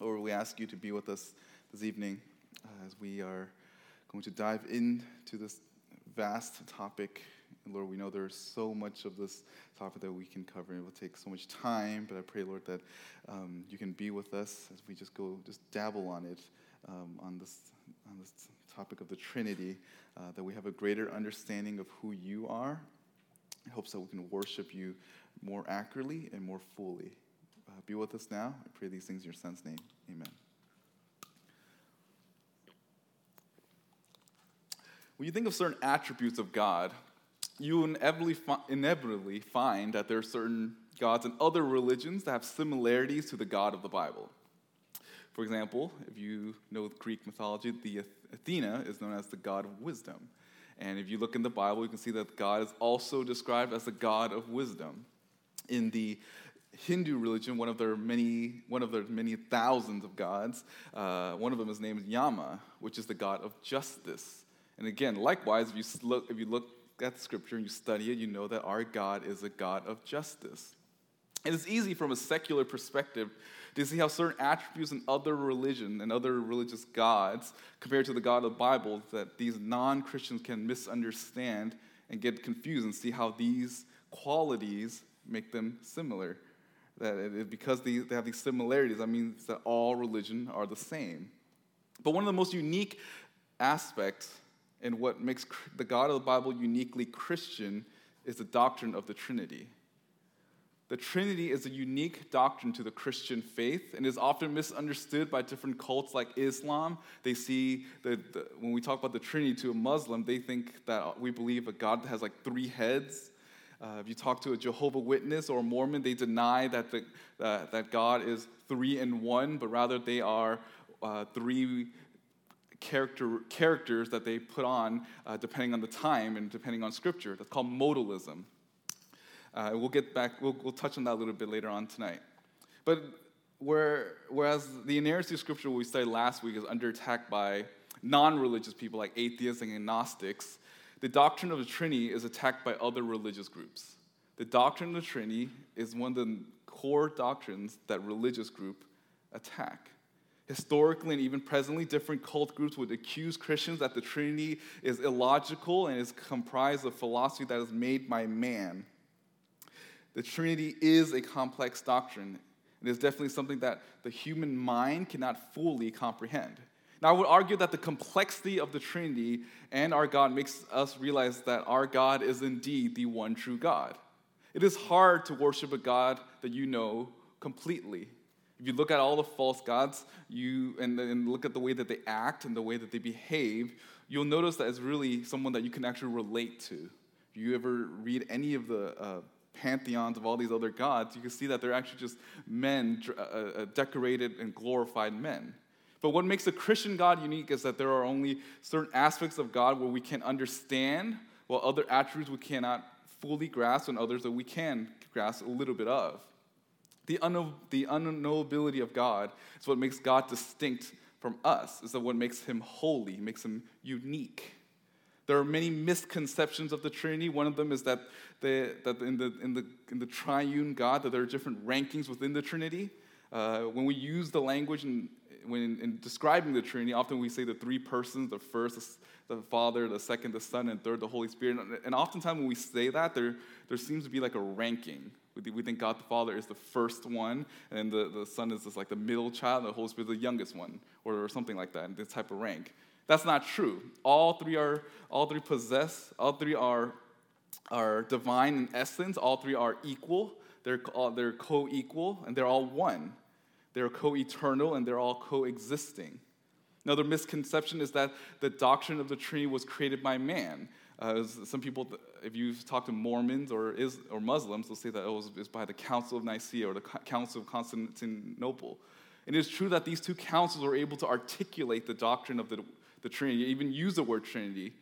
Lord, we ask you to be with us this evening uh, as we are going to dive into this vast topic. And Lord, we know there's so much of this topic that we can cover. And it will take so much time, but I pray, Lord, that um, you can be with us as we just go, just dabble on it, um, on this on this topic of the Trinity, uh, that we have a greater understanding of who you are. I hope so we can worship you more accurately and more fully. Uh, be with us now. I pray these things in your Son's name. Amen. When you think of certain attributes of God, you inevitably, fi- inevitably find that there are certain gods in other religions that have similarities to the God of the Bible. For example, if you know Greek mythology, the Athena is known as the god of wisdom. And if you look in the Bible, you can see that God is also described as the God of wisdom. In the Hindu religion, one of their many, one of their many thousands of gods, uh, one of them is named Yama, which is the God of justice. And again, likewise, if you look, if you look at Scripture and you study it, you know that our God is a God of justice. It is easy from a secular perspective to see how certain attributes in other religion and other religious gods compared to the God of the Bible that these non-Christians can misunderstand and get confused and see how these qualities make them similar. That it, because they, they have these similarities, that means that all religion are the same. But one of the most unique aspects in what makes the God of the Bible uniquely Christian is the doctrine of the Trinity. The Trinity is a unique doctrine to the Christian faith and is often misunderstood by different cults like Islam. They see that the, when we talk about the Trinity to a Muslim, they think that we believe a God that has like three heads. Uh, if you talk to a Jehovah Witness or a Mormon, they deny that, the, uh, that God is three in one, but rather they are uh, three character, characters that they put on uh, depending on the time and depending on scripture. That's called modalism. Uh, we'll get back, we'll, we'll touch on that a little bit later on tonight. But where, whereas the inerrancy of scripture we studied last week is under attack by non religious people like atheists and agnostics, the doctrine of the Trinity is attacked by other religious groups. The doctrine of the Trinity is one of the core doctrines that religious group attack. Historically and even presently, different cult groups would accuse Christians that the Trinity is illogical and is comprised of philosophy that is made by man. The Trinity is a complex doctrine. It is definitely something that the human mind cannot fully comprehend. Now, I would argue that the complexity of the Trinity and our God makes us realize that our God is indeed the one true God. It is hard to worship a God that you know completely. If you look at all the false gods you, and, and look at the way that they act and the way that they behave, you'll notice that it's really someone that you can actually relate to. If you ever read any of the uh, pantheons of all these other gods, you can see that they're actually just men, uh, uh, decorated and glorified men. But what makes a Christian God unique is that there are only certain aspects of God where we can understand, while other attributes we cannot fully grasp, and others that we can grasp a little bit of. The, unknow- the unknowability of God is what makes God distinct from us, is what makes him holy, makes him unique. There are many misconceptions of the Trinity. One of them is that, the, that in, the, in, the, in the triune God, that there are different rankings within the Trinity. Uh, when we use the language in, when in describing the Trinity, often we say the three persons, the first, the Father, the second, the Son, and third, the Holy Spirit. And oftentimes when we say that, there, there seems to be like a ranking. We think God the Father is the first one, and the, the Son is just like the middle child, and the Holy Spirit is the youngest one, or, or something like that, in this type of rank. That's not true. All three are, all three possess, all three are, are divine in essence, all three are equal, they're, they're co equal, and they're all one. They're co eternal, and they're all coexisting. Another misconception is that the doctrine of the Trinity was created by man. Uh, some people, if you talk to Mormons or, is, or Muslims, they'll say that it was, it was by the Council of Nicaea or the Council of Constantinople. And it is true that these two councils were able to articulate the doctrine of the, the Trinity, even use the word Trinity.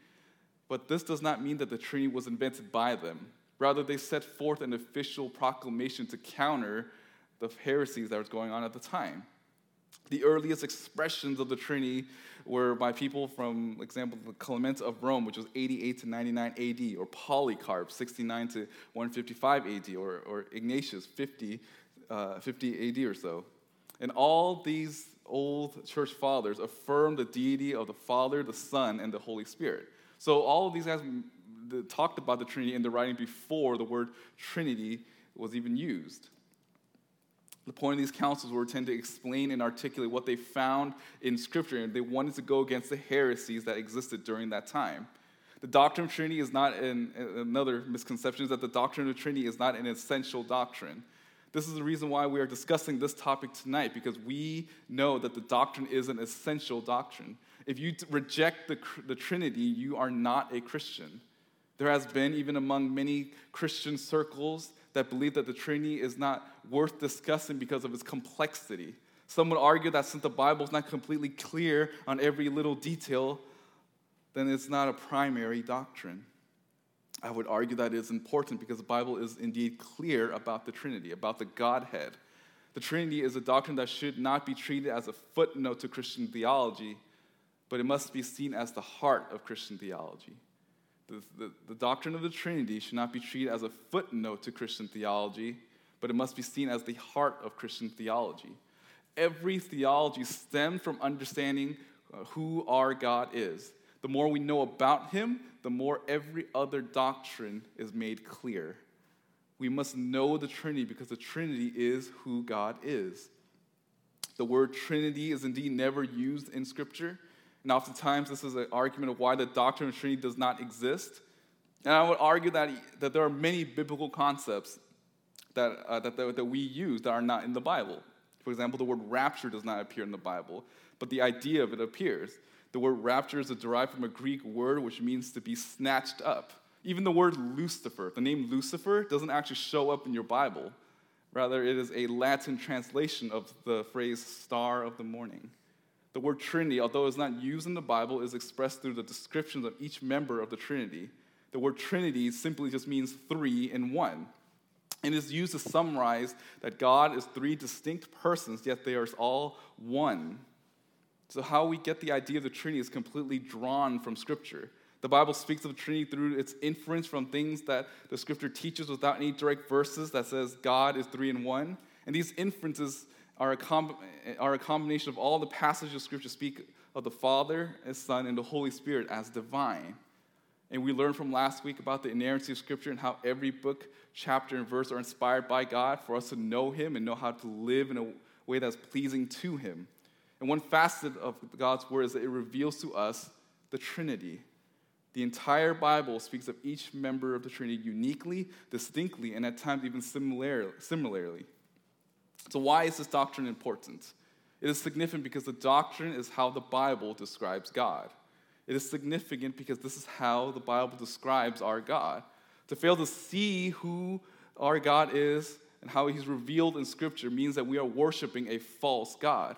But this does not mean that the Trinity was invented by them. Rather, they set forth an official proclamation to counter the heresies that was going on at the time. The earliest expressions of the Trinity were by people from, example, the Clement of Rome, which was 88 to 99 AD, or Polycarp, 69 to 155 AD, or, or Ignatius, 50, uh, 50 AD or so. And all these old church fathers affirmed the deity of the Father, the Son, and the Holy Spirit. So all of these guys talked about the Trinity in the writing before the word Trinity was even used. The point of these councils were to explain and articulate what they found in Scripture, and they wanted to go against the heresies that existed during that time. The doctrine of Trinity is not an, another misconception is that the doctrine of Trinity is not an essential doctrine. This is the reason why we are discussing this topic tonight, because we know that the doctrine is an essential doctrine. If you reject the, the Trinity, you are not a Christian. There has been, even among many Christian circles, that believe that the Trinity is not worth discussing because of its complexity. Some would argue that since the Bible is not completely clear on every little detail, then it's not a primary doctrine. I would argue that it is important because the Bible is indeed clear about the Trinity, about the Godhead. The Trinity is a doctrine that should not be treated as a footnote to Christian theology, but it must be seen as the heart of Christian theology. The, the, the, doctrine of the Trinity should not be treated as a footnote to Christian theology, but it must be seen as the heart of Christian theology. Every theology stems from understanding uh, who our God is. The more we know about Him, the more every other doctrine is made clear. We must know the Trinity because the Trinity is who God is. The word Trinity is indeed never used in Scripture. And oftentimes, this is an argument of why the doctrine of Trinity does not exist. And I would argue that, that there are many biblical concepts that, uh, that, that, that we use that are not in the Bible. For example, the word rapture does not appear in the Bible, but the idea of it appears. The word rapture is derived from a Greek word which means to be snatched up. Even the word Lucifer, the name Lucifer, doesn't actually show up in your Bible. Rather, it is a Latin translation of the phrase star of the morning. The word Trinity, although it's not used in the Bible, is expressed through the descriptions of each member of the Trinity. The word Trinity simply just means three in one. And is used to summarize that God is three distinct persons, yet they are all one. So, how we get the idea of the Trinity is completely drawn from Scripture. The Bible speaks of the Trinity through its inference from things that the Scripture teaches without any direct verses that says God is three in one. And these inferences are a, com- are a combination of all the passages of Scripture speak of the Father, His Son, and the Holy Spirit as divine. And we learned from last week about the inerrancy of Scripture and how every book, chapter, and verse are inspired by God for us to know Him and know how to live in a way that's pleasing to Him. And one facet of God's Word is that it reveals to us the Trinity. The entire Bible speaks of each member of the Trinity uniquely, distinctly, and at times even similar- similarly. So, why is this doctrine important? It is significant because the doctrine is how the Bible describes God. It is significant because this is how the Bible describes our God. To fail to see who our God is and how he's revealed in Scripture means that we are worshiping a false God.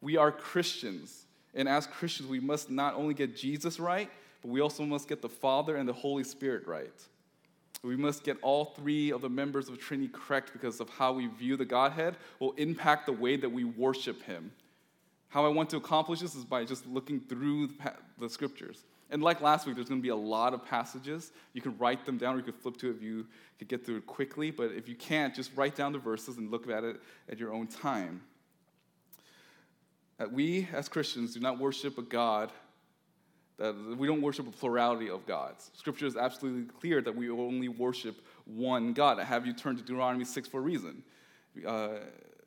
We are Christians, and as Christians, we must not only get Jesus right, but we also must get the Father and the Holy Spirit right. We must get all three of the members of Trinity correct because of how we view the Godhead will impact the way that we worship Him. How I want to accomplish this is by just looking through the scriptures. And like last week, there's going to be a lot of passages. You can write them down, or you can flip to it if you could get through it quickly. But if you can't, just write down the verses and look at it at your own time. That we, as Christians, do not worship a God that we don't worship a plurality of gods. Scripture is absolutely clear that we only worship one God. I have you turn to Deuteronomy 6 for a reason. Uh,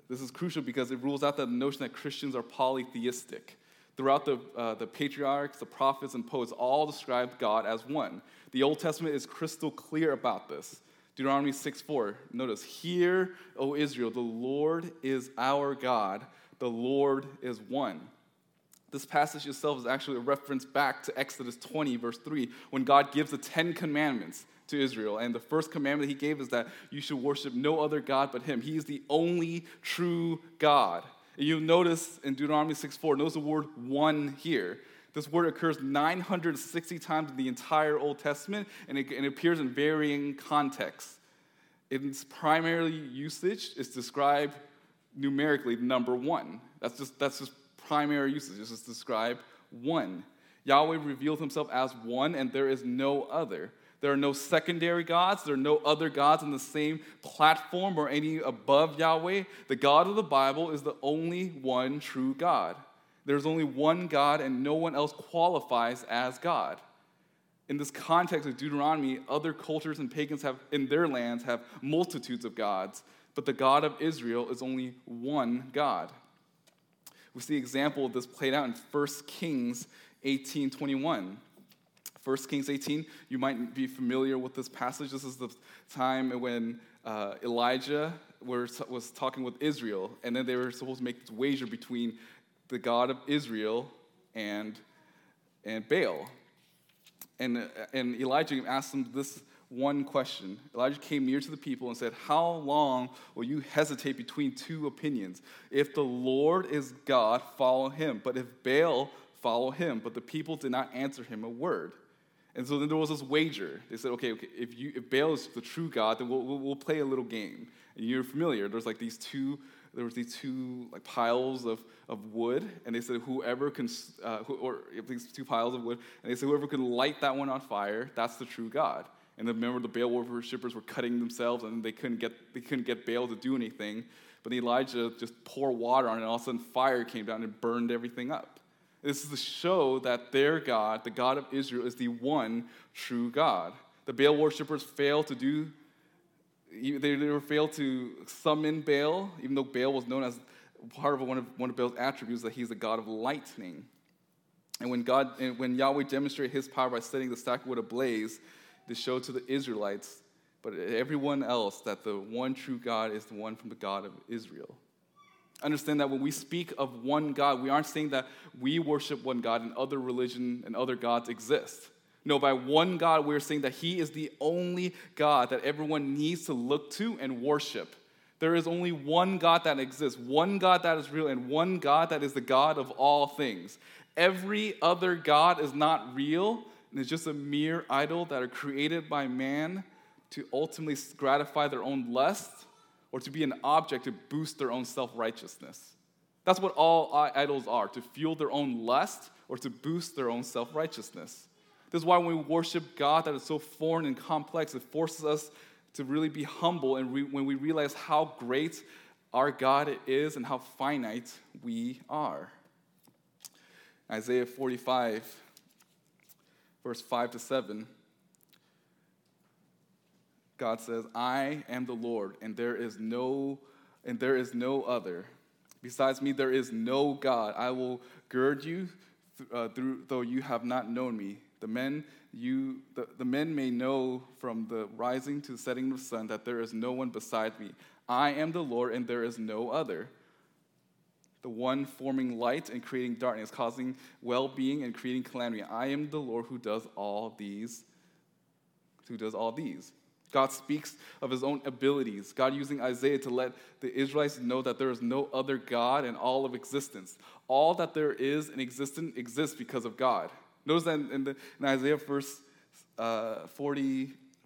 this is crucial because it rules out the notion that Christians are polytheistic. Throughout the, uh, the patriarchs, the prophets, and poets all describe God as one. The Old Testament is crystal clear about this. Deuteronomy 6 4. Notice, Hear, O Israel, the Lord is our God, the Lord is one. This passage itself is actually a reference back to Exodus 20, verse 3, when God gives the Ten Commandments to Israel. And the first commandment he gave is that you should worship no other God but him. He is the only true God. And you'll notice in Deuteronomy 6 4, notice the word one here. This word occurs 960 times in the entire Old Testament, and it, and it appears in varying contexts. Its primary usage is described numerically number one. That's just, that's just primary usages is describe one. Yahweh reveals himself as one, and there is no other. There are no secondary gods. There are no other gods on the same platform or any above Yahweh. The God of the Bible is the only one true God. There's only one God, and no one else qualifies as God. In this context of Deuteronomy, other cultures and pagans have, in their lands, have multitudes of gods, but the God of Israel is only one God. We see example of this played out in 1 Kings 18 21. 1 Kings 18, you might be familiar with this passage. This is the time when uh, Elijah was, was talking with Israel, and then they were supposed to make this wager between the God of Israel and, and Baal. And, and Elijah asked them this one question. Elijah came near to the people and said, How long will you hesitate between two opinions? If the Lord is God, follow him. But if Baal, follow him. But the people did not answer him a word. And so then there was this wager. They said, okay, okay if, you, if Baal is the true God, then we'll, we'll, we'll, play a little game. And you're familiar. There's like these two, there was these two like piles of, of wood, and they said whoever can, uh, who, or these two piles of wood, and they said whoever can light that one on fire, that's the true God. And then remember, the Baal worshippers were cutting themselves, and they couldn't get they couldn't get Baal to do anything. But Elijah just poured water on it, and all of a sudden fire came down and burned everything up. This is to show that their God, the God of Israel, is the one true God. The Baal worshippers failed to do, they, they failed to summon Baal, even though Baal was known as part of one of, one of Baal's attributes that he's the God of lightning. And when God, and when Yahweh demonstrated his power by setting the stack wood ablaze, to show to the Israelites, but everyone else, that the one true God is the one from the God of Israel understand that when we speak of one God, we aren't saying that we worship one God and other religion and other gods exist. No, by one God, we're saying that He is the only God that everyone needs to look to and worship. There is only one God that exists, one God that is real, and one God that is the God of all things. Every other God is not real, and it's just a mere idol that are created by man to ultimately gratify their own lust or to be an object to boost their own self righteousness. That's what all idols are to fuel their own lust or to boost their own self righteousness. This is why when we worship God that is so foreign and complex, it forces us to really be humble and re- when we realize how great our God is and how finite we are. Isaiah 45, verse 5 to 7 God says, I am the Lord, and there is no and there is no other. Besides me, there is no God. I will gird you uh, through, though you have not known me. The men you the, the men may know from the rising to the setting of the sun that there is no one beside me. I am the Lord, and there is no other. The one forming light and creating darkness, causing well-being and creating calamity. I am the Lord who does all these. Who does all these? God speaks of his own abilities. God using Isaiah to let the Israelites know that there is no other God in all of existence. All that there is in existence exists because of God. Notice that in, the, in Isaiah verse uh,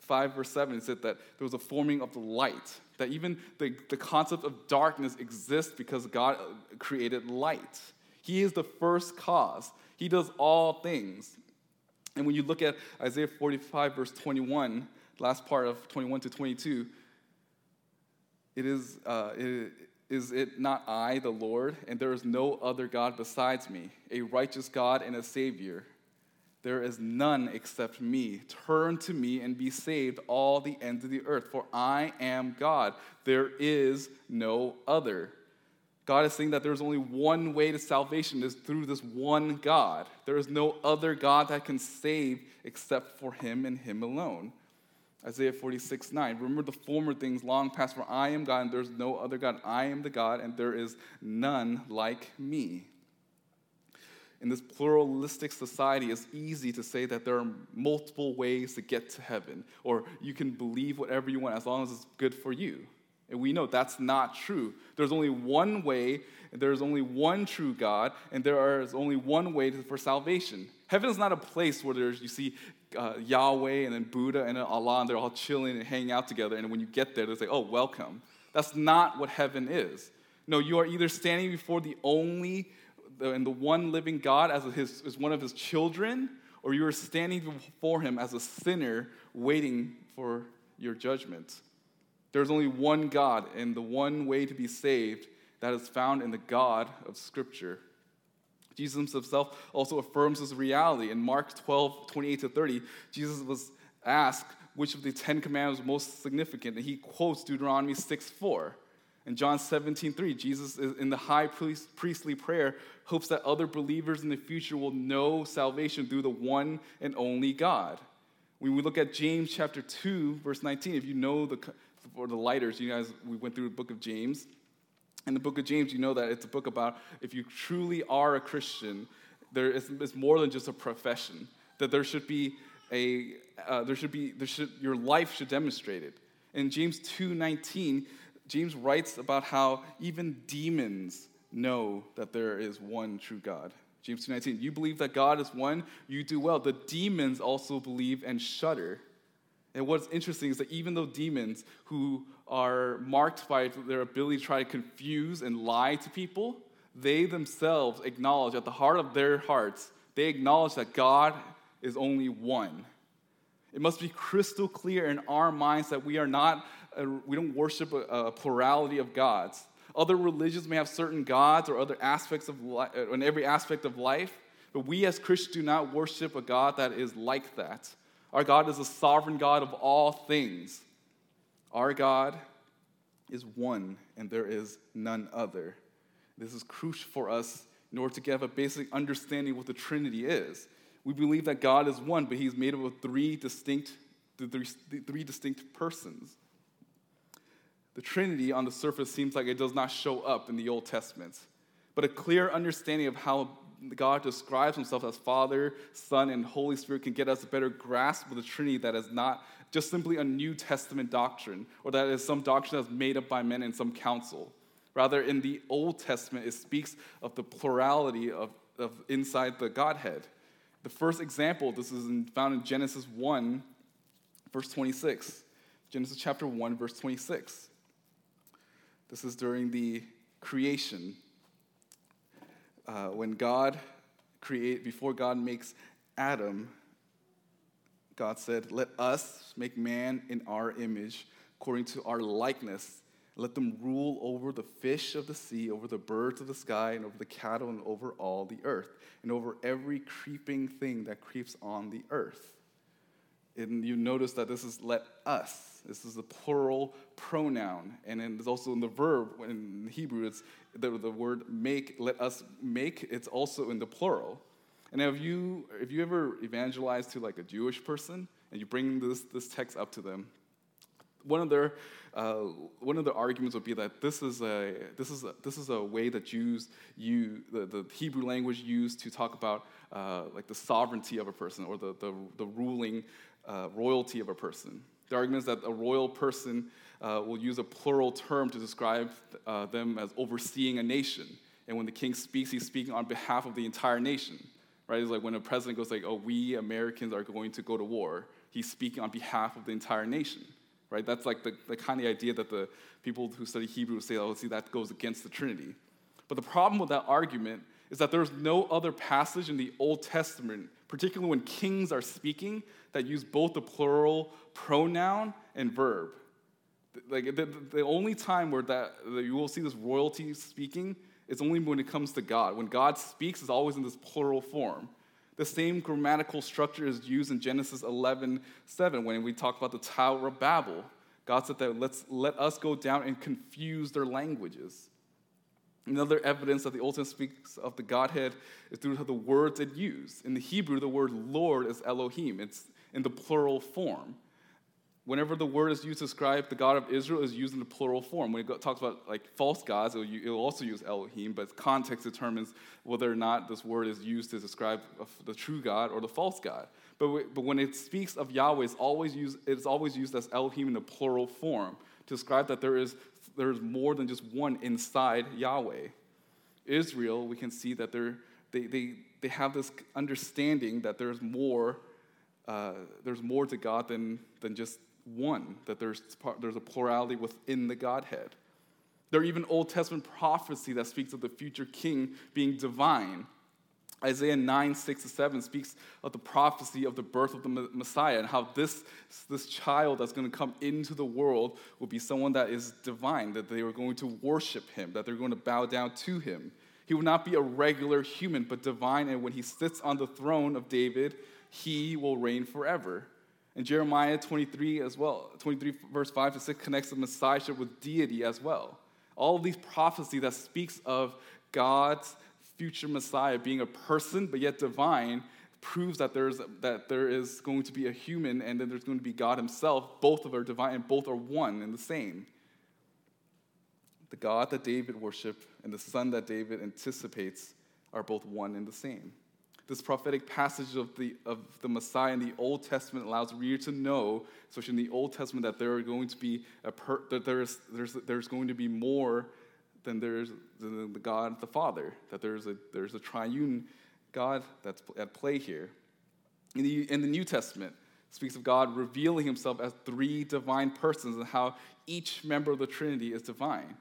45, verse 7, it said that there was a forming of the light, that even the, the concept of darkness exists because God created light. He is the first cause, He does all things. And when you look at Isaiah 45, verse 21, last part of 21 to 22, it is, uh, it, is it not I, the Lord, and there is no other God besides me, a righteous God and a Savior? There is none except me. Turn to me and be saved, all the ends of the earth, for I am God. There is no other. God is saying that there's only one way to salvation is through this one God. There is no other God that can save except for Him and Him alone. Isaiah 46, 9. Remember the former things long past, for I am God and there's no other God. I am the God and there is none like me. In this pluralistic society, it's easy to say that there are multiple ways to get to heaven, or you can believe whatever you want as long as it's good for you. And we know that's not true. There's only one way, there's only one true God, and there is only one way for salvation. Heaven is not a place where there's, you see uh, Yahweh and then Buddha and then Allah, and they're all chilling and hanging out together. And when you get there, they say, oh, welcome. That's not what heaven is. No, you are either standing before the only and the one living God as, his, as one of his children, or you are standing before him as a sinner waiting for your judgment. There's only one God, and the one way to be saved that is found in the God of Scripture. Jesus himself also affirms this reality. In Mark 12, 28 to 30, Jesus was asked which of the Ten Commandments was most significant, and he quotes Deuteronomy 6, 4. In John 17, 3, Jesus, in the high priestly prayer, hopes that other believers in the future will know salvation through the one and only God. When we look at James chapter 2, verse 19, if you know the, for the lighters, you guys, we went through the book of James. In the book of James, you know that it's a book about if you truly are a Christian, there is, it's more than just a profession. That there should be a, uh, there should be, there should, your life should demonstrate it. In James 2.19, James writes about how even demons know that there is one true God. James 2:19, you believe that God is one, you do well. The demons also believe and shudder. And what's interesting is that even though demons who are marked by their ability to try to confuse and lie to people, they themselves acknowledge at the heart of their hearts, they acknowledge that God is only one. It must be crystal clear in our minds that we are not a, we don't worship a, a, plurality of gods. Other religions may have certain gods or other aspects of life, uh, in every aspect of life, but we as Christians do not worship a God that is like that. Our God is a sovereign God of all things. Our God is one, and there is none other. This is crucial for us in order to have a basic understanding of what the Trinity is. We believe that God is one, but He's made up of three distinct, three, three distinct persons. The Trinity on the surface seems like it does not show up in the Old Testament, but a clear understanding of how God describes himself as Father, Son, and Holy Spirit can get us a better grasp of the Trinity that is not just simply a New Testament doctrine or that is some doctrine that's made up by men in some council. Rather, in the Old Testament, it speaks of the plurality of, of inside the Godhead. The first example, this is in, found in Genesis 1, verse 26. Genesis chapter 1, verse 26. This is during the creation. Uh, when God create, before God makes Adam, God said, Let us make man in our image, according to our likeness. Let them rule over the fish of the sea, over the birds of the sky, and over the cattle, and over all the earth, and over every creeping thing that creeps on the earth. And you notice that this is let us. This is the plural pronoun. And there's also in the verb, in Hebrew, it's the, the word make, let us make, it's also in the plural. And if you, if you ever evangelize to like a Jewish person and you bring this, this text up to them, one of their uh, one of the arguments would be that this is a this is a, this is a way that Jews use the, the Hebrew language used to talk about uh, like the sovereignty of a person or the the, the ruling uh, royalty of a person. The argument is that a royal person uh, will use a plural term to describe uh, them as overseeing a nation. And when the king speaks, he's speaking on behalf of the entire nation. Right? It's like when a president goes like, "Oh, we Americans are going to go to war." He's speaking on behalf of the entire nation. Right? That's like the, the kind of idea that the people who study Hebrew say, "Oh, see, that goes against the Trinity." But the problem with that argument is that there's no other passage in the Old Testament, particularly when kings are speaking, that use both the plural pronoun and verb. Like the, the only time where that, that you will see this royalty speaking is only when it comes to God. When God speaks, it's always in this plural form. The same grammatical structure is used in Genesis 11, 7, when we talk about the Tower of Babel. God said that let's let us go down and confuse their languages. Another evidence that the Old Testament speaks of the Godhead is through the words it used. In the Hebrew, the word Lord is Elohim. It's in the plural form. Whenever the word is used to describe the God of Israel, is used in the plural form. When it talks about like false gods, it will also use Elohim, but context determines whether or not this word is used to describe the true God or the false God. But, but when it speaks of Yahweh, it's always used, it's always used as Elohim in the plural form to describe that there is, there is more than just one inside Yahweh. Israel, we can see that they they, they have this understanding that there's more uh, there's more to God than, than just one, that there's, there's a plurality within the Godhead. There are even Old Testament prophecy that speaks of the future king being divine. Isaiah 9, 6 to 7 speaks of the prophecy of the birth of the Messiah and how this, this child that's going to come into the world will be someone that is divine, that they are going to worship him, that they're going to bow down to him. He will not be a regular human, but divine, and when he sits on the throne of David, he will reign forever. And Jeremiah 23 as well, 23 verse 5 to 6 connects the messiahship with deity as well. All of these prophecies that speaks of God's future Messiah being a person but yet divine proves that there's that there is going to be a human and then there's going to be God himself. Both of are divine and both are one and the same. The God that David worshiped and the Son that David anticipates are both one and the same. This prophetic passage of the, of the Messiah in the Old Testament allows the reader to know, especially in the Old Testament, that there are going to be a per, that there's, there's, there's going to be more than there's the, the God the Father, that there's a, there's a triune God that's at play here. In the, in the New Testament, speaks of God revealing himself as three divine persons and how each member of the Trinity is divine.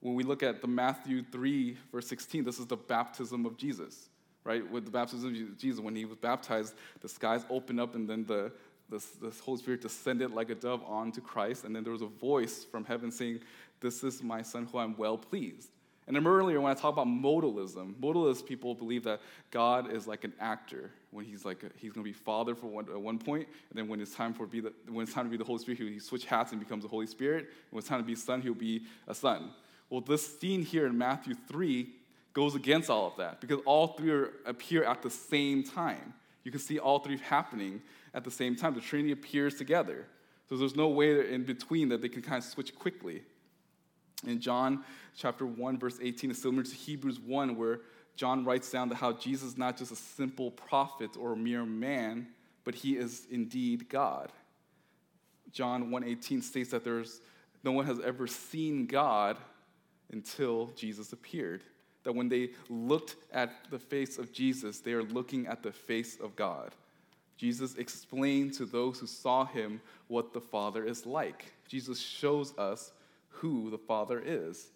When we look at the Matthew 3, verse 16, this is the baptism of Jesus, right? With the baptism of Jesus, when he was baptized, the skies opened up and then the, the, the Holy Spirit descended like a dove onto Christ, and then there was a voice from heaven saying, this is my son who I'm well pleased. And then earlier, when I talk about modalism, modalist people believe that God is like an actor. When he's like a, he's going to be Father for one, at one point, and then when it's time for be the, when it's time to be the Holy Spirit, he switch hats and becomes the Holy Spirit. When it's time to be Son, he'll be a Son. Well, this scene here in Matthew three goes against all of that because all three are, appear at the same time. You can see all three happening at the same time. The Trinity appears together, so there's no way in between that they can kind of switch quickly. In John chapter 1, verse 18 is similar to Hebrews 1, where John writes down how Jesus is not just a simple prophet or a mere man, but he is indeed God. John 1:18 states that there's no one has ever seen God until Jesus appeared. That when they looked at the face of Jesus, they are looking at the face of God. Jesus explained to those who saw him what the Father is like. Jesus shows us who the Father is.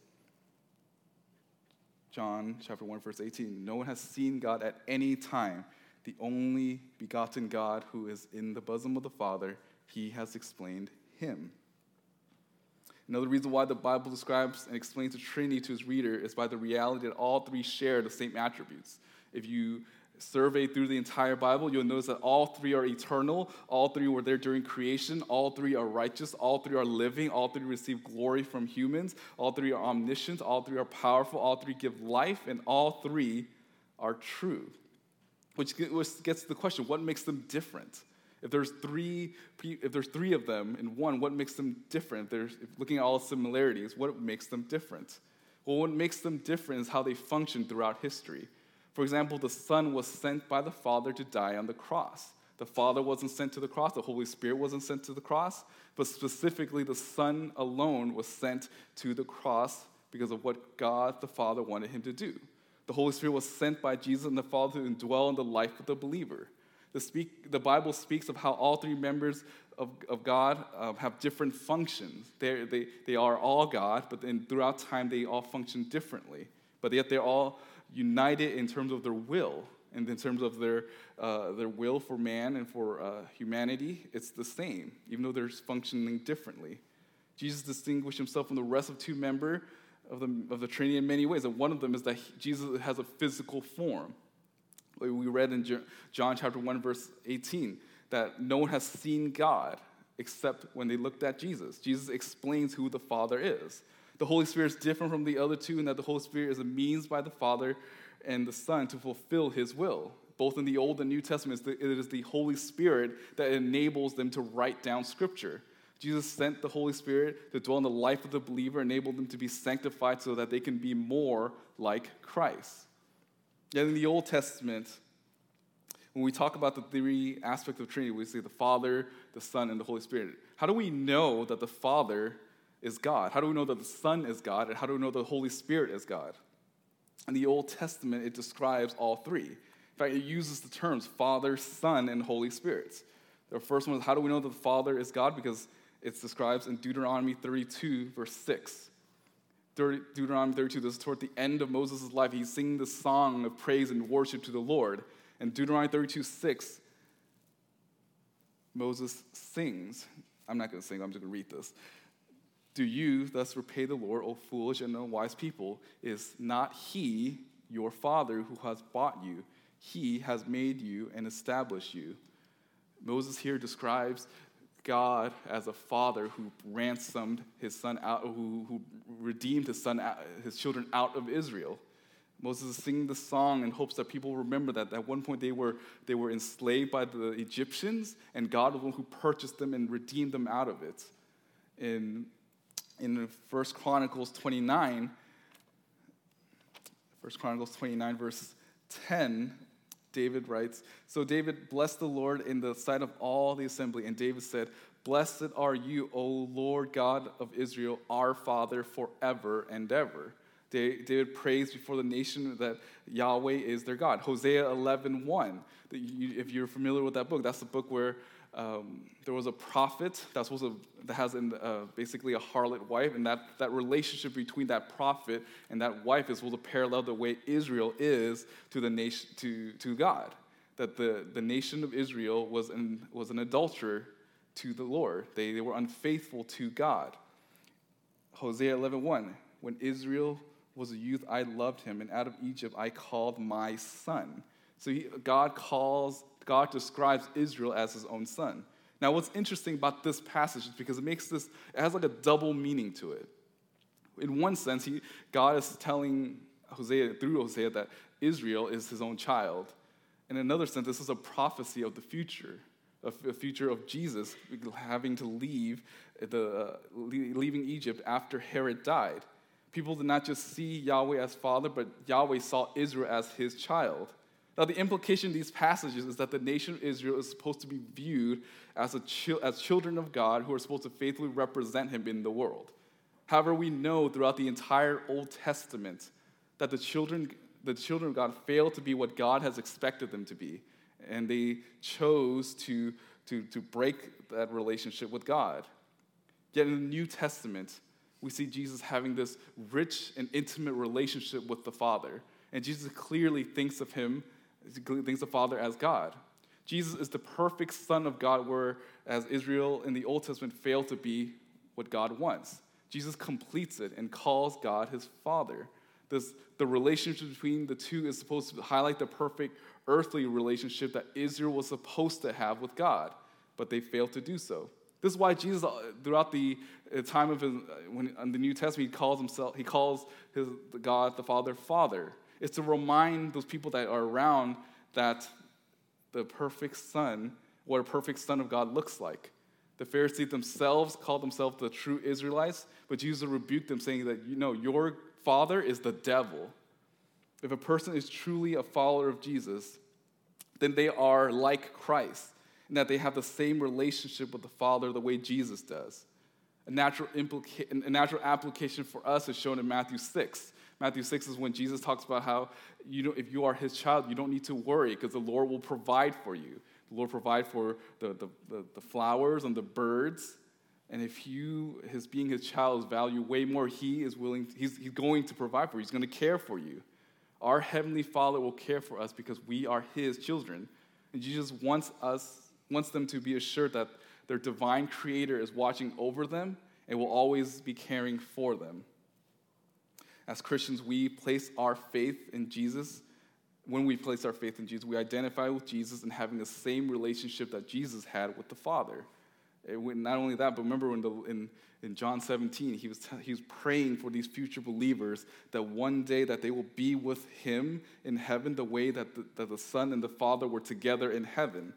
John chapter 1 verse 18 no one has seen God at any time the only begotten God who is in the bosom of the Father he has explained him Another reason why the Bible describes and explains the Trinity to its reader is by the reality that all three share the same attributes. If you survey through the entire Bible, you'll notice that all three are eternal, all three were there during creation, all three are righteous, all three are living, all three receive glory from humans, all three are omniscient, all three are powerful, all three give life, and all three are true. Which gets to the question what makes them different? If there's three, if there's three of them in one, what makes them different? If there's looking at all similarities, what makes them different? Well, what makes them different is how they function throughout history. For example, the Son was sent by the Father to die on the cross. The Father wasn't sent to the cross, the Holy Spirit wasn't sent to the cross, but specifically the Son alone was sent to the cross because of what God the Father wanted him to do. The Holy Spirit was sent by Jesus and the Father to indwell in the life of the believer. The, speak, the Bible speaks of how all three members of, of God uh, have different functions. They're, they, they are all God, but then throughout time they all function differently. But yet they're all united in terms of their will and in terms of their, uh, their will for man and for uh, humanity, it's the same, even though they're functioning differently. Jesus distinguished himself from the rest of two members of the, of the Trinity in many ways. And one of them is that Jesus has a physical form. We read in John chapter 1, verse 18, that no one has seen God except when they looked at Jesus. Jesus explains who the Father is the Holy Spirit is different from the other two in that the Holy Spirit is a means by the Father and the Son to fulfill his will. Both in the Old and New Testament, it is the Holy Spirit that enables them to write down Scripture. Jesus sent the Holy Spirit to dwell in the life of the believer, enable them to be sanctified so that they can be more like Christ. Yet in the Old Testament, when we talk about the three aspects of Trinity, we see the Father, the Son, and the Holy Spirit. How do we know that the Father is God? How do we know that the Son is God? And how do we know the Holy Spirit is God? In the Old Testament, it describes all three. In fact, it uses the terms Father, Son, and Holy Spirit. The first one is how do we know that the Father is God? Because it describes in Deuteronomy 32, verse 6. Deuteronomy 32, this is toward the end of Moses' life. He's singing the song of praise and worship to the Lord. And Deuteronomy 32, 6, Moses sings. I'm not going to sing, I'm just going to read this. Do you thus repay the Lord, O foolish and unwise people? Is not he your father who has bought you? He has made you and established you. Moses here describes God as a father who ransomed his son out, who, who redeemed his son, his children out of Israel. Moses is singing the song in hopes that people remember that at one point they were, they were enslaved by the Egyptians, and God was the one who purchased them and redeemed them out of it. In, in 1 Chronicles 29, 1 Chronicles 29, verse 10, David writes So David blessed the Lord in the sight of all the assembly, and David said, Blessed are you, O Lord God of Israel, our Father, forever and ever. David prays before the nation that Yahweh is their God. Hosea 11 1. If you're familiar with that book, that's the book where um, there was a prophet supposed to, that has in, uh, basically a harlot wife, and that, that relationship between that prophet and that wife is supposed to parallel the way Israel is to the nation to, to God. That the, the nation of Israel was an, was an adulterer to the Lord. They, they were unfaithful to God. Hosea 11 1. When Israel was a youth, I loved him, and out of Egypt I called my son. So he, God calls God describes Israel as his own son. Now, what's interesting about this passage is because it makes this, it has like a double meaning to it. In one sense, he, God is telling Hosea, through Hosea, that Israel is his own child. In another sense, this is a prophecy of the future, of the future of Jesus having to leave, the, uh, leaving Egypt after Herod died. People did not just see Yahweh as father, but Yahweh saw Israel as his child. Now, the implication of these passages is that the nation of Israel is supposed to be viewed as, a as children of God who are supposed to faithfully represent Him in the world. However, we know throughout the entire Old Testament that the children, the children of God failed to be what God has expected them to be, and they chose to, to, to break that relationship with God. Yet in the New Testament, we see Jesus having this rich and intimate relationship with the Father. And Jesus clearly thinks of him thinks of the Father as God. Jesus is the perfect Son of God, whereas Israel in the Old Testament failed to be what God wants. Jesus completes it and calls God his Father. This, the relationship between the two is supposed to highlight the perfect earthly relationship that Israel was supposed to have with God, but they failed to do so. This is why Jesus, uh, throughout the time of his, when in the New Testament, he calls himself, he calls his God the Father, Father. It's to remind those people that are around that the perfect son, what a perfect son of God looks like. The Pharisees themselves called themselves the true Israelites, but Jesus rebuked them, saying that, you know, your father is the devil. If a person is truly a follower of Jesus, then they are like Christ, in that they have the same relationship with the Father the way Jesus does. A natural, implica- a natural application for us is shown in Matthew 6. Matthew 6 is when Jesus talks about how you know, if you are his child, you don't need to worry because the Lord will provide for you. The Lord provide for the, the, the, the flowers and the birds. And if you, his being his child, is value way more, he is willing, he's, he's going to provide for you. He's going to care for you. Our heavenly Father will care for us because we are his children. And Jesus wants us, wants them to be assured that their divine creator is watching over them and will always be caring for them. As Christians, we place our faith in Jesus. When we place our faith in Jesus, we identify with Jesus and having the same relationship that Jesus had with the Father. Not only that, but remember in, the, in, in John 17, he was, he was praying for these future believers that one day that they will be with him in heaven the way that the, that the Son and the Father were together in heaven.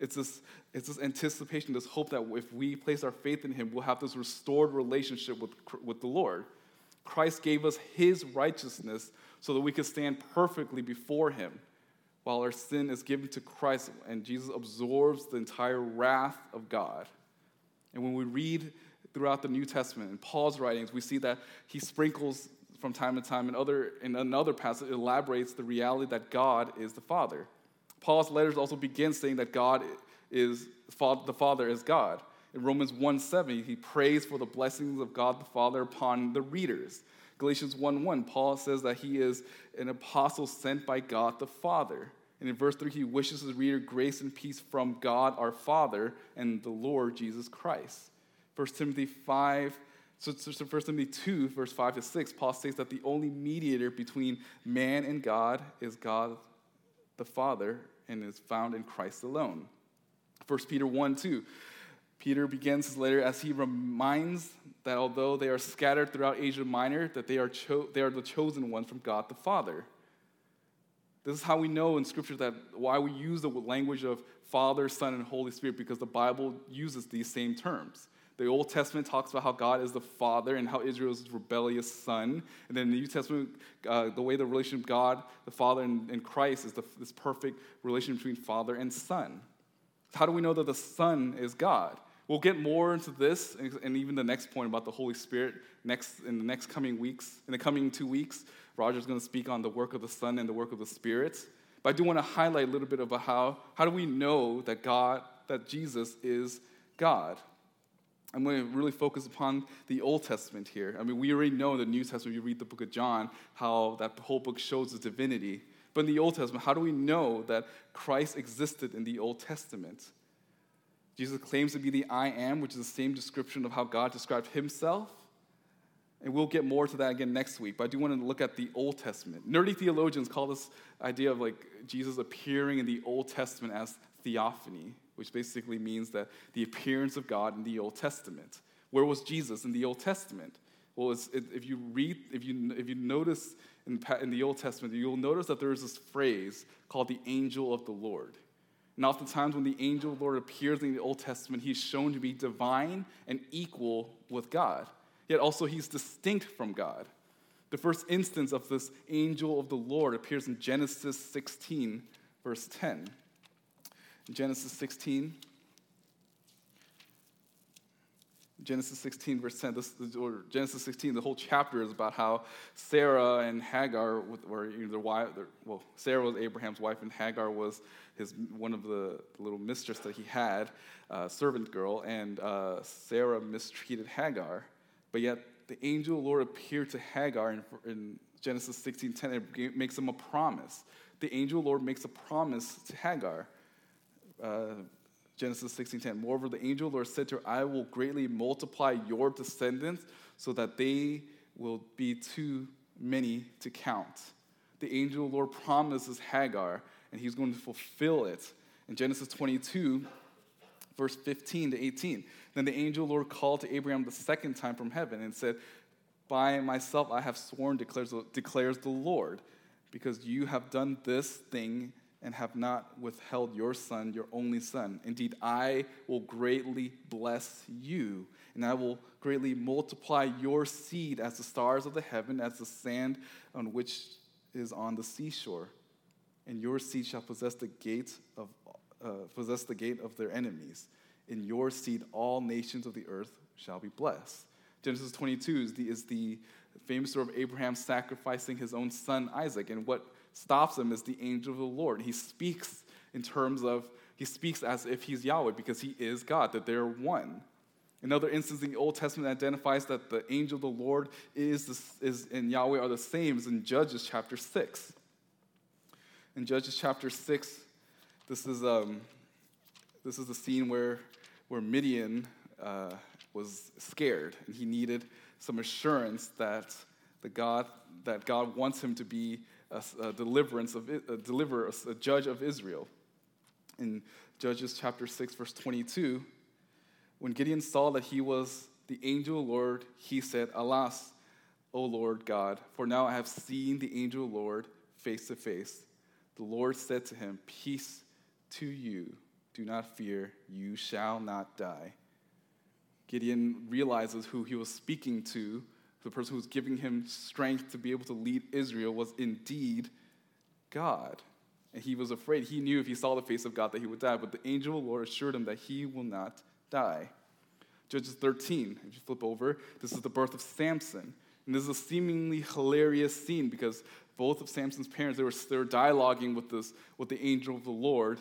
It's this, it's this anticipation, this hope that if we place our faith in him, we'll have this restored relationship with, with the Lord. Christ gave us his righteousness so that we could stand perfectly before him while our sin is given to Christ and Jesus absorbs the entire wrath of God. And when we read throughout the New Testament in Paul's writings, we see that he sprinkles from time to time in other in another passage elaborates the reality that God is the Father. Paul's letters also begin saying that God is the Father is God. In Romans 1 7, he prays for the blessings of God the Father upon the readers. Galatians 1 1, Paul says that he is an apostle sent by God the Father. And in verse 3, he wishes his reader grace and peace from God our Father and the Lord Jesus Christ. 1 Timothy 5, so, so 1 Timothy 2, verse 5 to 6, Paul states that the only mediator between man and God is God the Father and is found in Christ alone. 1 Peter 1 2, Peter begins his letter as he reminds that although they are scattered throughout Asia Minor, that they are, cho- they are the chosen ones from God the Father. This is how we know in Scripture that why we use the language of Father, Son, and Holy Spirit, because the Bible uses these same terms. The Old Testament talks about how God is the Father and how Israel is rebellious son. And then the New Testament, uh, the way the relationship of God, the Father, and, and Christ is the, this perfect relation between Father and Son. How do we know that the Son is God? We'll get more into this and even the next point about the Holy Spirit next in the next coming weeks. In the coming two weeks, Roger's going to speak on the work of the Son and the work of the Spirit. But I do want to highlight a little bit about how how do we know that God, that Jesus is God. I'm going to really focus upon the Old Testament here. I mean, we already know in the New Testament, you read the book of John, how that whole book shows his divinity. But in the Old Testament, how do we know that Christ existed in the Old Testament? Jesus claims to be the I am, which is the same description of how God described himself. And we'll get more to that again next week. But I do want to look at the Old Testament. Nerdy theologians call this idea of like Jesus appearing in the Old Testament as theophany, which basically means that the appearance of God in the Old Testament. Where was Jesus in the Old Testament? Well, if you read, if you, if you notice in, in the Old Testament, you'll notice that there is this phrase called the angel of the Lord. And oftentimes, when the angel of the Lord appears in the Old Testament, he's shown to be divine and equal with God. Yet also, he's distinct from God. The first instance of this angel of the Lord appears in Genesis 16, verse 10. Genesis 16, Genesis 16, verse 10, this, or Genesis 16, the whole chapter is about how Sarah and Hagar were either wife, well, Sarah was Abraham's wife, and Hagar was his one of the little mistress that he had, uh, servant girl, and uh, Sarah mistreated Hagar. But yet the angel Lord appeared to Hagar in, in Genesis 16, 10, and makes him a promise. The angel Lord makes a promise to Hagar. Uh, Genesis 16:10. Moreover, the angel Lord said to her, I will greatly multiply your descendants so that they will be too many to count. The angel Lord promises Hagar, and he's going to fulfill it. In Genesis 22, verse 15 to 18. Then the angel Lord called to Abraham the second time from heaven and said, By myself I have sworn, declares, declares the Lord, because you have done this thing and have not withheld your son, your only son. Indeed, I will greatly bless you, and I will greatly multiply your seed as the stars of the heaven, as the sand on which is on the seashore. And your seed shall possess the gate of uh, possess the gate of their enemies. In your seed, all nations of the earth shall be blessed. Genesis 22 is the, is the famous story of Abraham sacrificing his own son Isaac, and what stops him is the angel of the Lord. He speaks in terms of, he speaks as if he's Yahweh because he is God, that they're one. Another instance in the Old Testament identifies that the angel of the Lord is, the, is and Yahweh are the same as in Judges chapter 6. In Judges chapter 6, this is, um, this is the scene where, where Gideon uh, was scared and he needed some assurance that, the God, that God wants him to be a, a deliverance of a deliverer, a judge of Israel. In Judges chapter 6, verse 22, when Gideon saw that he was the angel Lord, he said, Alas, O Lord God, for now I have seen the angel Lord face to face. The Lord said to him, Peace to you. Do not fear, you shall not die. Gideon realizes who he was speaking to the person who was giving him strength to be able to lead Israel was indeed God. And he was afraid. He knew if he saw the face of God that he would die, but the angel of the Lord assured him that he will not die. Judges 13, if you flip over, this is the birth of Samson. And this is a seemingly hilarious scene because both of Samson's parents, they were, they were dialoguing with, this, with the angel of the Lord.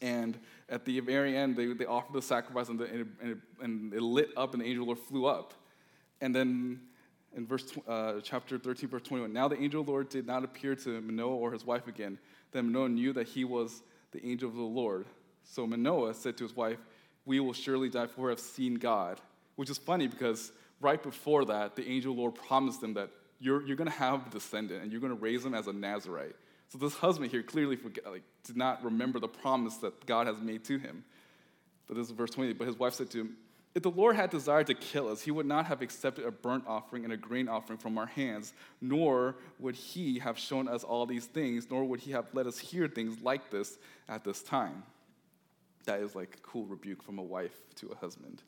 And at the very end, they, they offered the sacrifice and, the, and, it, and, it, lit up, and the angel of the Lord flew up. And then in verse, uh, chapter 13, verse 21. Now the angel of the Lord did not appear to Manoah or his wife again. Then Manoah knew that he was the angel of the Lord. So Manoah said to his wife, We will surely die, for we have seen God. Which is funny because right before that, the angel of the Lord promised them that you're, you're going to have a descendant and you're going to raise him as a Nazarite. So this husband here clearly forget, like, did not remember the promise that God has made to him. But this is verse 20. But his wife said to him, If the Lord had desired to kill us, he would not have accepted a burnt offering and a grain offering from our hands, nor would he have shown us all these things, nor would he have let us hear things like this at this time. That is like a cool rebuke from a wife to a husband.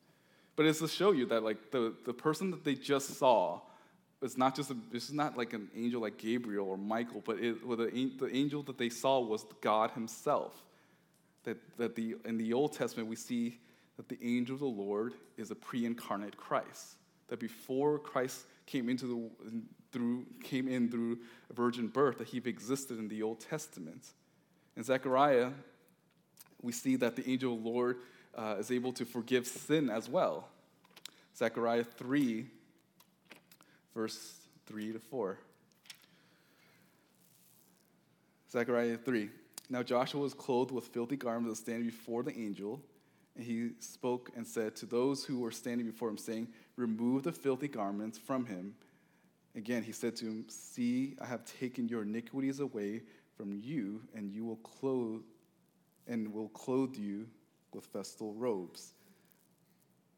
But it's to show you that like the, the person that they just saw it's not just a, this is not like an angel like Gabriel or Michael, but it, well, the, the angel that they saw was God Himself. That, that the, in the Old Testament, we see that the angel of the Lord is a pre incarnate Christ. That before Christ came, into the, through, came in through a virgin birth, that he existed in the Old Testament. In Zechariah, we see that the angel of the Lord uh, is able to forgive sin as well. Zechariah 3, verse 3 to 4. Zechariah 3. Now Joshua was clothed with filthy garments standing before the angel, and he spoke and said to those who were standing before him, saying, Remove the filthy garments from him. Again, he said to him, See, I have taken your iniquities away from you, and you will clothe and will clothe you with festal robes.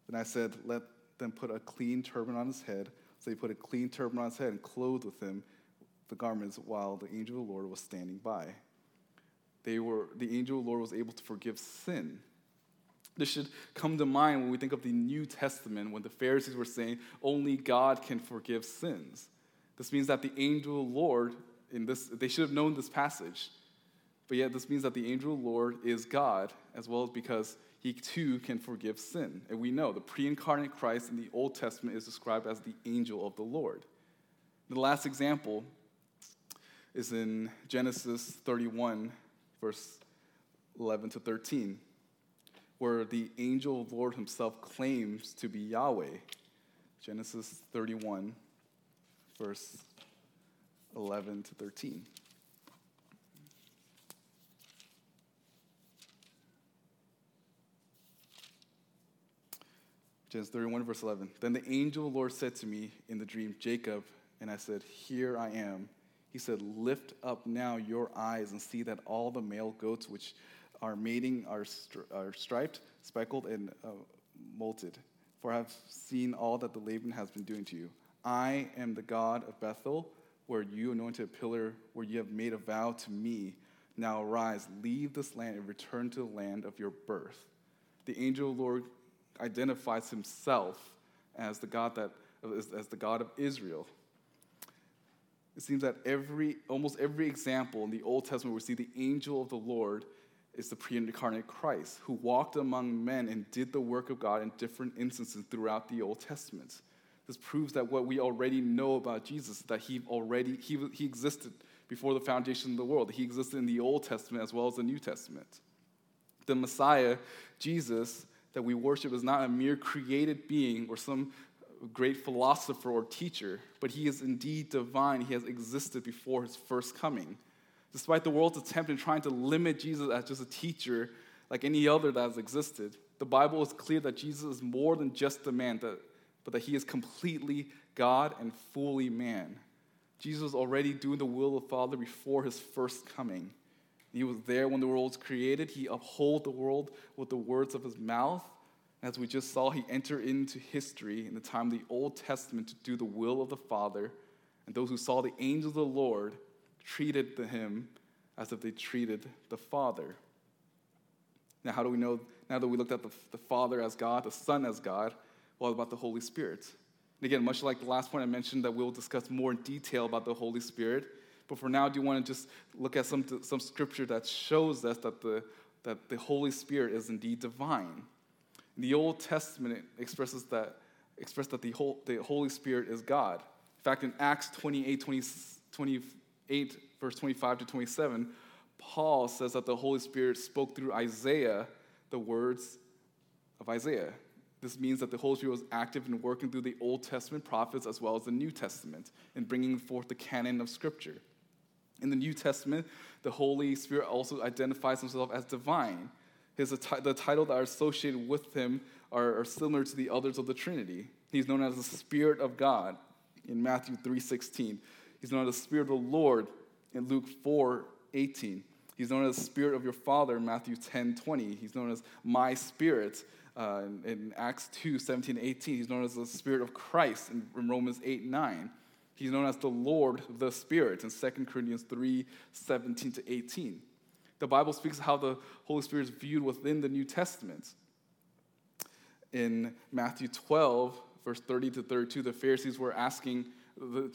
Then I said, Let them put a clean turban on his head. So he put a clean turban on his head and clothed with him the garments while the angel of the Lord was standing by. They were, the angel of the Lord was able to forgive sin. This should come to mind when we think of the New Testament, when the Pharisees were saying only God can forgive sins. This means that the angel Lord, in this, they should have known this passage. But yet, this means that the angel Lord is God, as well as because he too can forgive sin. And we know the pre incarnate Christ in the Old Testament is described as the angel of the Lord. The last example is in Genesis 31, verse 11 to 13, where the angel of the Lord himself claims to be Yahweh. Genesis 31, verse 11 to 13. Genesis 31, verse 11. Then the angel of the Lord said to me in the dream, Jacob, and I said, Here I am. He said, Lift up now your eyes and see that all the male goats which are mating are, stri- are striped, speckled, and uh, molted. For I have seen all that the Laban has been doing to you. I am the God of Bethel, where you anointed a pillar, where you have made a vow to me. Now arise, leave this land, and return to the land of your birth. The angel of the Lord identifies himself as the God that as the God of Israel. It seems that every almost every example in the Old Testament we see the angel of the Lord is the pre-incarnate Christ who walked among men and did the work of God in different instances throughout the Old Testament. This proves that what we already know about Jesus that he already he, he existed before the foundation of the world. He existed in the Old Testament as well as the New Testament. The Messiah, Jesus, that we worship is not a mere created being or some great philosopher or teacher, but he is indeed divine. He has existed before his first coming. Despite the world's attempt in trying to limit Jesus as just a teacher like any other that has existed, the Bible is clear that Jesus is more than just a man, but that he is completely God and fully man. Jesus was already doing the will of the Father before his first coming. He was there when the world was created. He uphold the world with the words of his mouth. As we just saw, he entered into history in the time of the Old Testament to do the will of the Father. And those who saw the angels of the Lord treated him as if they treated the Father. Now, how do we know, now that we looked at the, the Father as God, the Son as God, what about the Holy Spirit? And again, much like the last point I mentioned, that we'll discuss more in detail about the Holy Spirit. But for now, do you want to just look at some, some scripture that shows us that the, that the Holy Spirit is indeed divine? In the Old Testament, expresses that, expresses that the, whole, the Holy Spirit is God. In fact, in Acts 28, 20, 28, verse 25 to 27, Paul says that the Holy Spirit spoke through Isaiah the words of Isaiah. This means that the Holy Spirit was active in working through the Old Testament prophets as well as the New Testament in bringing forth the canon of Scripture. In the New Testament, the Holy Spirit also identifies himself as divine. His, the title that are associated with him are, are similar to the others of the Trinity. He's known as the Spirit of God in Matthew 3.16. He's known as the Spirit of the Lord in Luke 4.18. He's known as the Spirit of your Father in Matthew 10.20. He's known as my Spirit uh, in, in, Acts 2, 17 18. He's known as the Spirit of Christ in, in Romans 8, 9. He's known as the Lord, the Spirit in 2 Corinthians 3, 17 to 18. The Bible speaks of how the Holy Spirit is viewed within the New Testament. In Matthew 12, verse 30 to 32, the Pharisees were asking,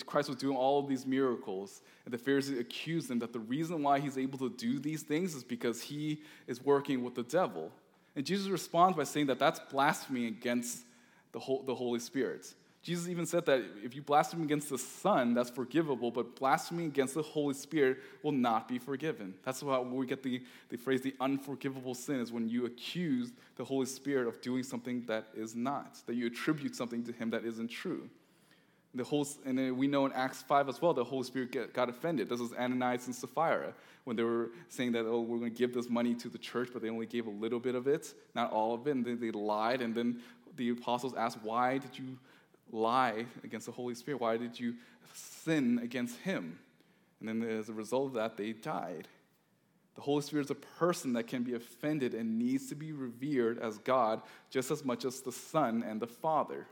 Christ was doing all of these miracles, and the Pharisees accused him that the reason why he's able to do these things is because he is working with the devil. And Jesus responds by saying that that's blasphemy against the, Holy Spirit. Jesus even said that if you blaspheme against the Son, that's forgivable, but blasphemy against the Holy Spirit will not be forgiven. That's why we get the, the phrase the unforgivable sin is when you accuse the Holy Spirit of doing something that is not, that you attribute something to Him that isn't true. The whole, and we know in Acts 5 as well, the Holy Spirit get, got offended. This was Ananias and Sapphira when they were saying that, oh, we're going to give this money to the church, but they only gave a little bit of it, not all of it, and then they lied. And then the apostles asked, why did you lie against the Holy Spirit? Why did you sin against Him? And then as a result of that, they died. The Holy Spirit is a person that can be offended and needs to be revered as God just as much as the Son and the Father.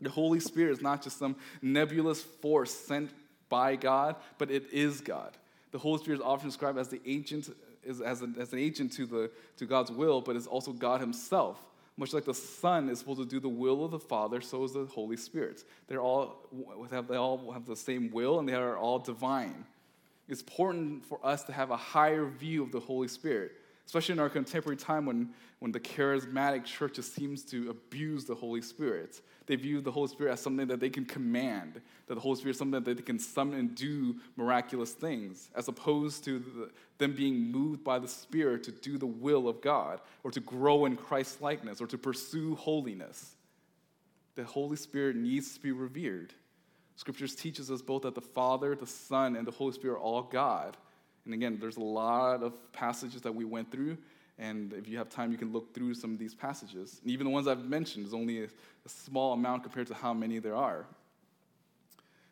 The Holy Spirit is not just some nebulous force sent by God, but it is God. The Holy Spirit is often described as the agent, as, an, as an agent to, the, to God's will, but is also God Himself. Much like the Son is supposed to do the will of the Father, so is the Holy Spirit. They're all, they all have the same will and they are all divine. It's important for us to have a higher view of the Holy Spirit especially in our contemporary time when, when the charismatic churches seems to abuse the Holy Spirit. They view the Holy Spirit as something that they can command, that the Holy Spirit is something that they can summon and do miraculous things, as opposed to the, them being moved by the Spirit to do the will of God, or to grow in Christ likeness, or to pursue holiness. The Holy Spirit needs to be revered. Scriptures teaches us both that the Father, the Son, and the Holy Spirit are all God and again, there's a lot of passages that we went through, and if you have time, you can look through some of these passages. And even the ones I've mentioned is only a, a small amount compared to how many there are.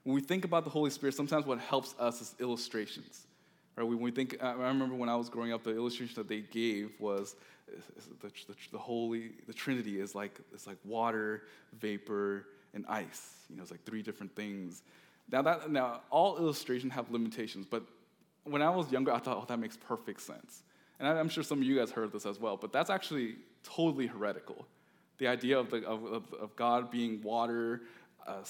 When we think about the Holy Spirit, sometimes what helps us is illustrations. Right? When we think, I remember when I was growing up, the illustration that they gave was the, the, the Holy, the Trinity is like it's like water, vapor, and ice. You know, it's like three different things. Now that now all illustrations have limitations, but when I was younger, I thought, oh, that makes perfect sense. And I'm sure some of you guys heard this as well, but that's actually totally heretical. The idea of, the, of, of, God being water, uh,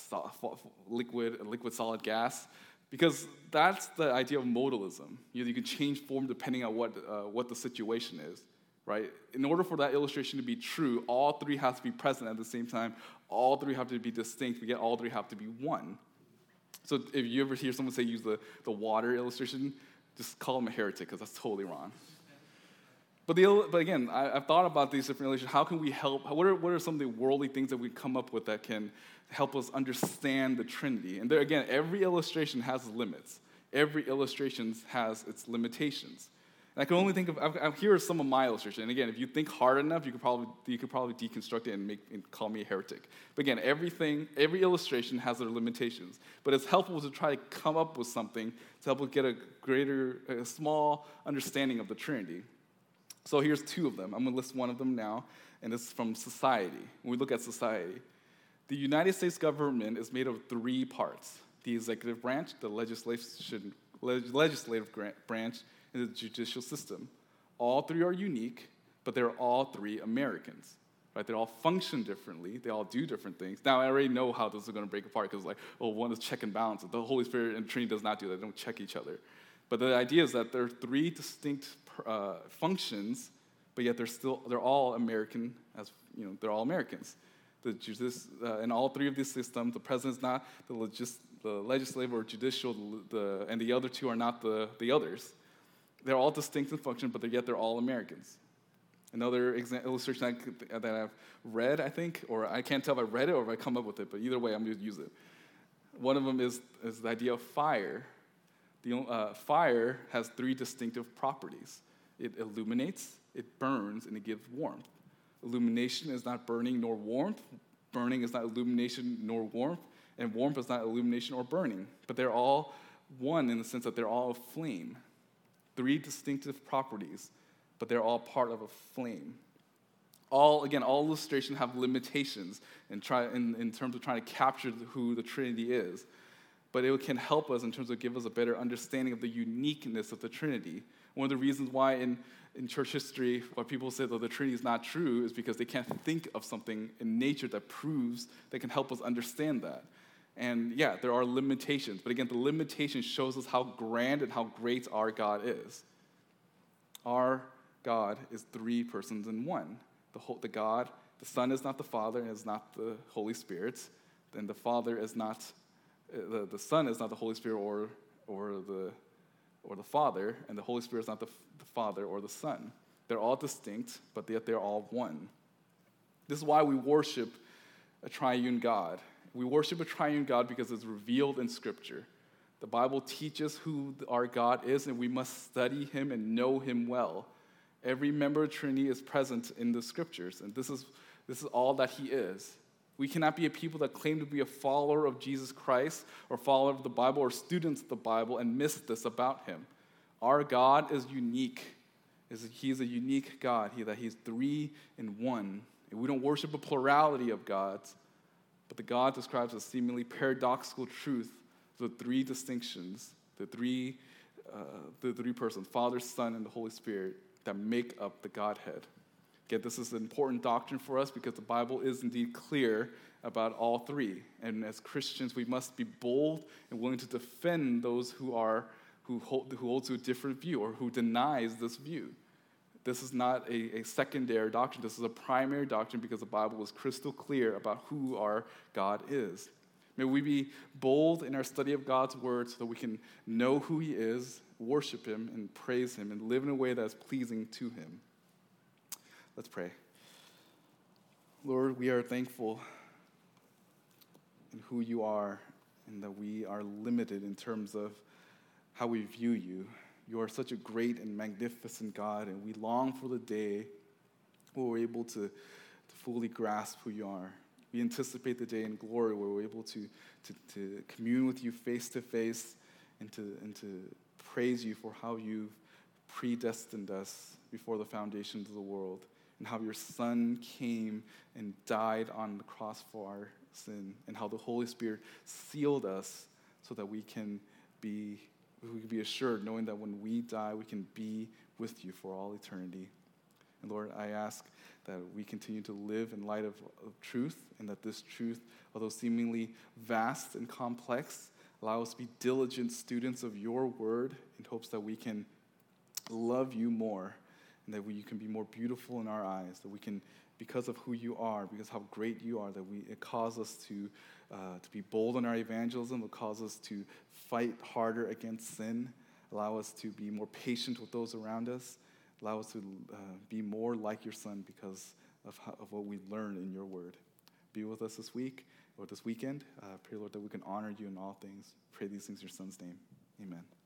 liquid, liquid solid gas, because that's the idea of modalism. You, know, you can change form depending on what, uh, what the situation is, right? In order for that illustration to be true, all three have to be present at the same time. All three have to be distinct, but yet all three have to be one. So if you ever hear someone say use the, the water illustration, just call them a heretic because that's totally wrong. But, the, but again, I, have thought about these different illustrations. How can we help? What are, what are some of the worldly things that we come up with that can help us understand the Trinity? And there, again, every illustration has limits. Every illustration has its limitations. I can only think of, I've, here are some of my illustrations. And again, if you think hard enough, you could probably, you could probably deconstruct it and, make, and call me a heretic. But again, everything, every illustration has their limitations. But it's helpful to try to come up with something to help us get a greater, a small understanding of the Trinity. So here's two of them. I'm going to list one of them now, and this is from society. When we look at society, the United States government is made of three parts the executive branch, the legislative branch, in the judicial system. All three are unique, but they're all three Americans. Right? They all function differently. They all do different things. Now, I already know how this is going to break apart because, like, oh, one is check and balance. The Holy Spirit and Trinity does not do that. They don't check each other. But the idea is that there are three distinct uh, functions, but yet they're still they're all American. As you know, they're all Americans. The judice, uh, in all three of these systems, the president is not the, legis- the legislative or judicial, the, and the other two are not the, the others. They're all distinct in function, but yet they're all Americans. Another exa- illustration I that I've read, I think, or I can't tell if I read it or if I come up with it, but either way, I'm going to use it. One of them is, is the idea of fire. The, uh, fire has three distinctive properties it illuminates, it burns, and it gives warmth. Illumination is not burning nor warmth, burning is not illumination nor warmth, and warmth is not illumination or burning. But they're all one in the sense that they're all a flame. Three distinctive properties, but they're all part of a flame. All, again, all illustrations have limitations in, try, in, in terms of trying to capture who the Trinity is. But it can help us in terms of give us a better understanding of the uniqueness of the Trinity. One of the reasons why in, in church history, why people say that the Trinity is not true is because they can't think of something in nature that proves, that can help us understand that. And yeah, there are limitations, but again, the limitation shows us how grand and how great our God is. Our God is three persons in one. The, whole, the God, the Son is not the Father and is not the Holy Spirit. Then the Father is not, uh, the, the Son is not the Holy Spirit or, or, the, or the Father, and the Holy Spirit is not the, the Father or the Son. They're all distinct, but yet they're all one. This is why we worship a triune God. We worship a triune God because it's revealed in Scripture. The Bible teaches who our God is, and we must study him and know him well. Every member of Trinity is present in the Scriptures, and this is, this is all that he is. We cannot be a people that claim to be a follower of Jesus Christ or follower of the Bible or students of the Bible and miss this about him. Our God is unique. He is a unique God, he, that He's three in one. And we don't worship a plurality of gods, but the God describes a seemingly paradoxical truth, the three distinctions, the three, uh, the three persons, Father, Son, and the Holy Spirit, that make up the Godhead. Again, this is an important doctrine for us because the Bible is indeed clear about all three. And as Christians, we must be bold and willing to defend those who are who hold, who hold to a different view or who denies this view. This is not a, a, secondary doctrine. This is a primary doctrine because the Bible is crystal clear about who our God is. May we be bold in our study of God's word so that we can know who He is, worship Him, and praise Him, and live in a way that is pleasing to Him. Let's pray. Lord, we are thankful in who you are and that we are limited in terms of how we view you. You are such a great and magnificent God, and we long for the day where we're able to, to fully grasp who you are. We anticipate the day in glory where we're able to, to, to commune with you face to face and to, and to praise you for how you've predestined us before the foundations of the world and how your Son came and died on the cross for our sin, and how the Holy Spirit sealed us so that we can be we can be assured knowing that when we die, we can be with you for all eternity. And Lord, I ask that we continue to live in light of, of, truth, and that this truth, although seemingly vast and complex, allow us to be diligent students of your word in hopes that we can love you more and that we, you can be more beautiful in our eyes, that we can, because of who you are, because how great you are, that we, it causes us to, uh, to be bold in our evangelism, it causes us to fight harder against sin, allow us to be more patient with those around us, allow us to uh, be more like your son because of, how, of what we learn in your word. Be with us this week or this weekend. Uh, pray, Lord, that we can honor you in all things. Pray these things in your son's name. Amen.